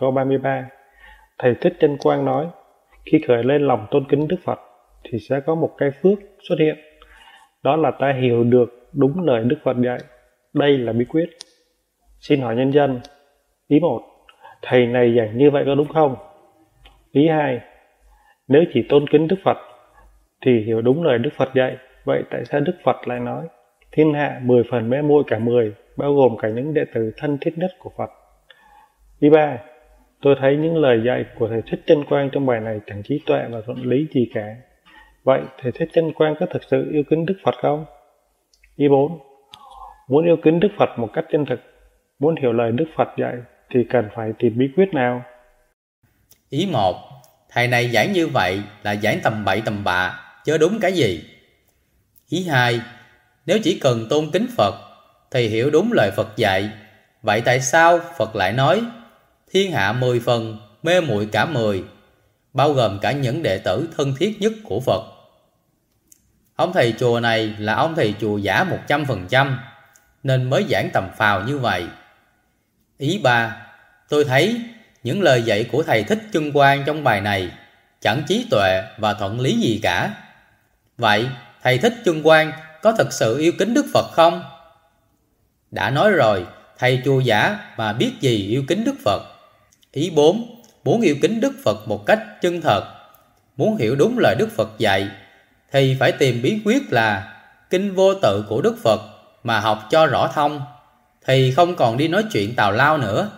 câu 33 Thầy Thích Chân Quang nói, Khi khởi lên lòng tôn kính Đức Phật, thì sẽ có một cái phước xuất hiện. Đó là ta hiểu được đúng lời Đức Phật dạy. Đây là bí quyết. Xin hỏi nhân dân, ý một, thầy này giảng như vậy có đúng không? Ý hai, nếu chỉ tôn kính Đức Phật, thì hiểu đúng lời Đức Phật dạy, vậy tại sao Đức Phật lại nói, thiên hạ mười phần mê muội cả mười, bao gồm cả những đệ tử thân thiết nhất của Phật? Ý ba tôi thấy những lời dạy của thầy thích chân quang trong bài này chẳng trí tuệ và thuận lý gì cả. Vậy, thầy thích chân quang có thực sự yêu kính đức phật không? Ý bốn, muốn yêu kính đức phật một cách chân thực, muốn hiểu lời đức phật dạy thì cần phải tìm bí quyết nào? Ý một, thầy này giảng như vậy là giảng tầm bậy tầm bạ, chớ đúng cái gì? Ý hai, nếu chỉ cần tôn kính phật thì hiểu đúng lời phật dạy, vậy tại sao phật lại nói thiên hạ mười phần, mê muội cả mười, bao gồm cả những đệ tử thân thiết nhất của phật. Ông thầy chùa này là ông thầy chùa giả một trăm phần trăm, nên mới giảng tầm phào như vậy. Ý ba, tôi thấy những lời dạy của thầy thích chân quan trong bài này chẳng trí tuệ và thuận lý gì cả. Vậy, thầy thích chân quan có thật sự yêu kính đức phật không? Đã nói rồi, thầy chùa giả mà biết gì yêu kính đức phật? Ý 4. Muốn yêu kính Đức Phật một cách chân thật, muốn hiểu đúng lời Đức Phật dạy, thì phải tìm bí quyết là kinh vô tự của Đức Phật mà học cho rõ thông, thì không còn đi nói chuyện tào lao nữa.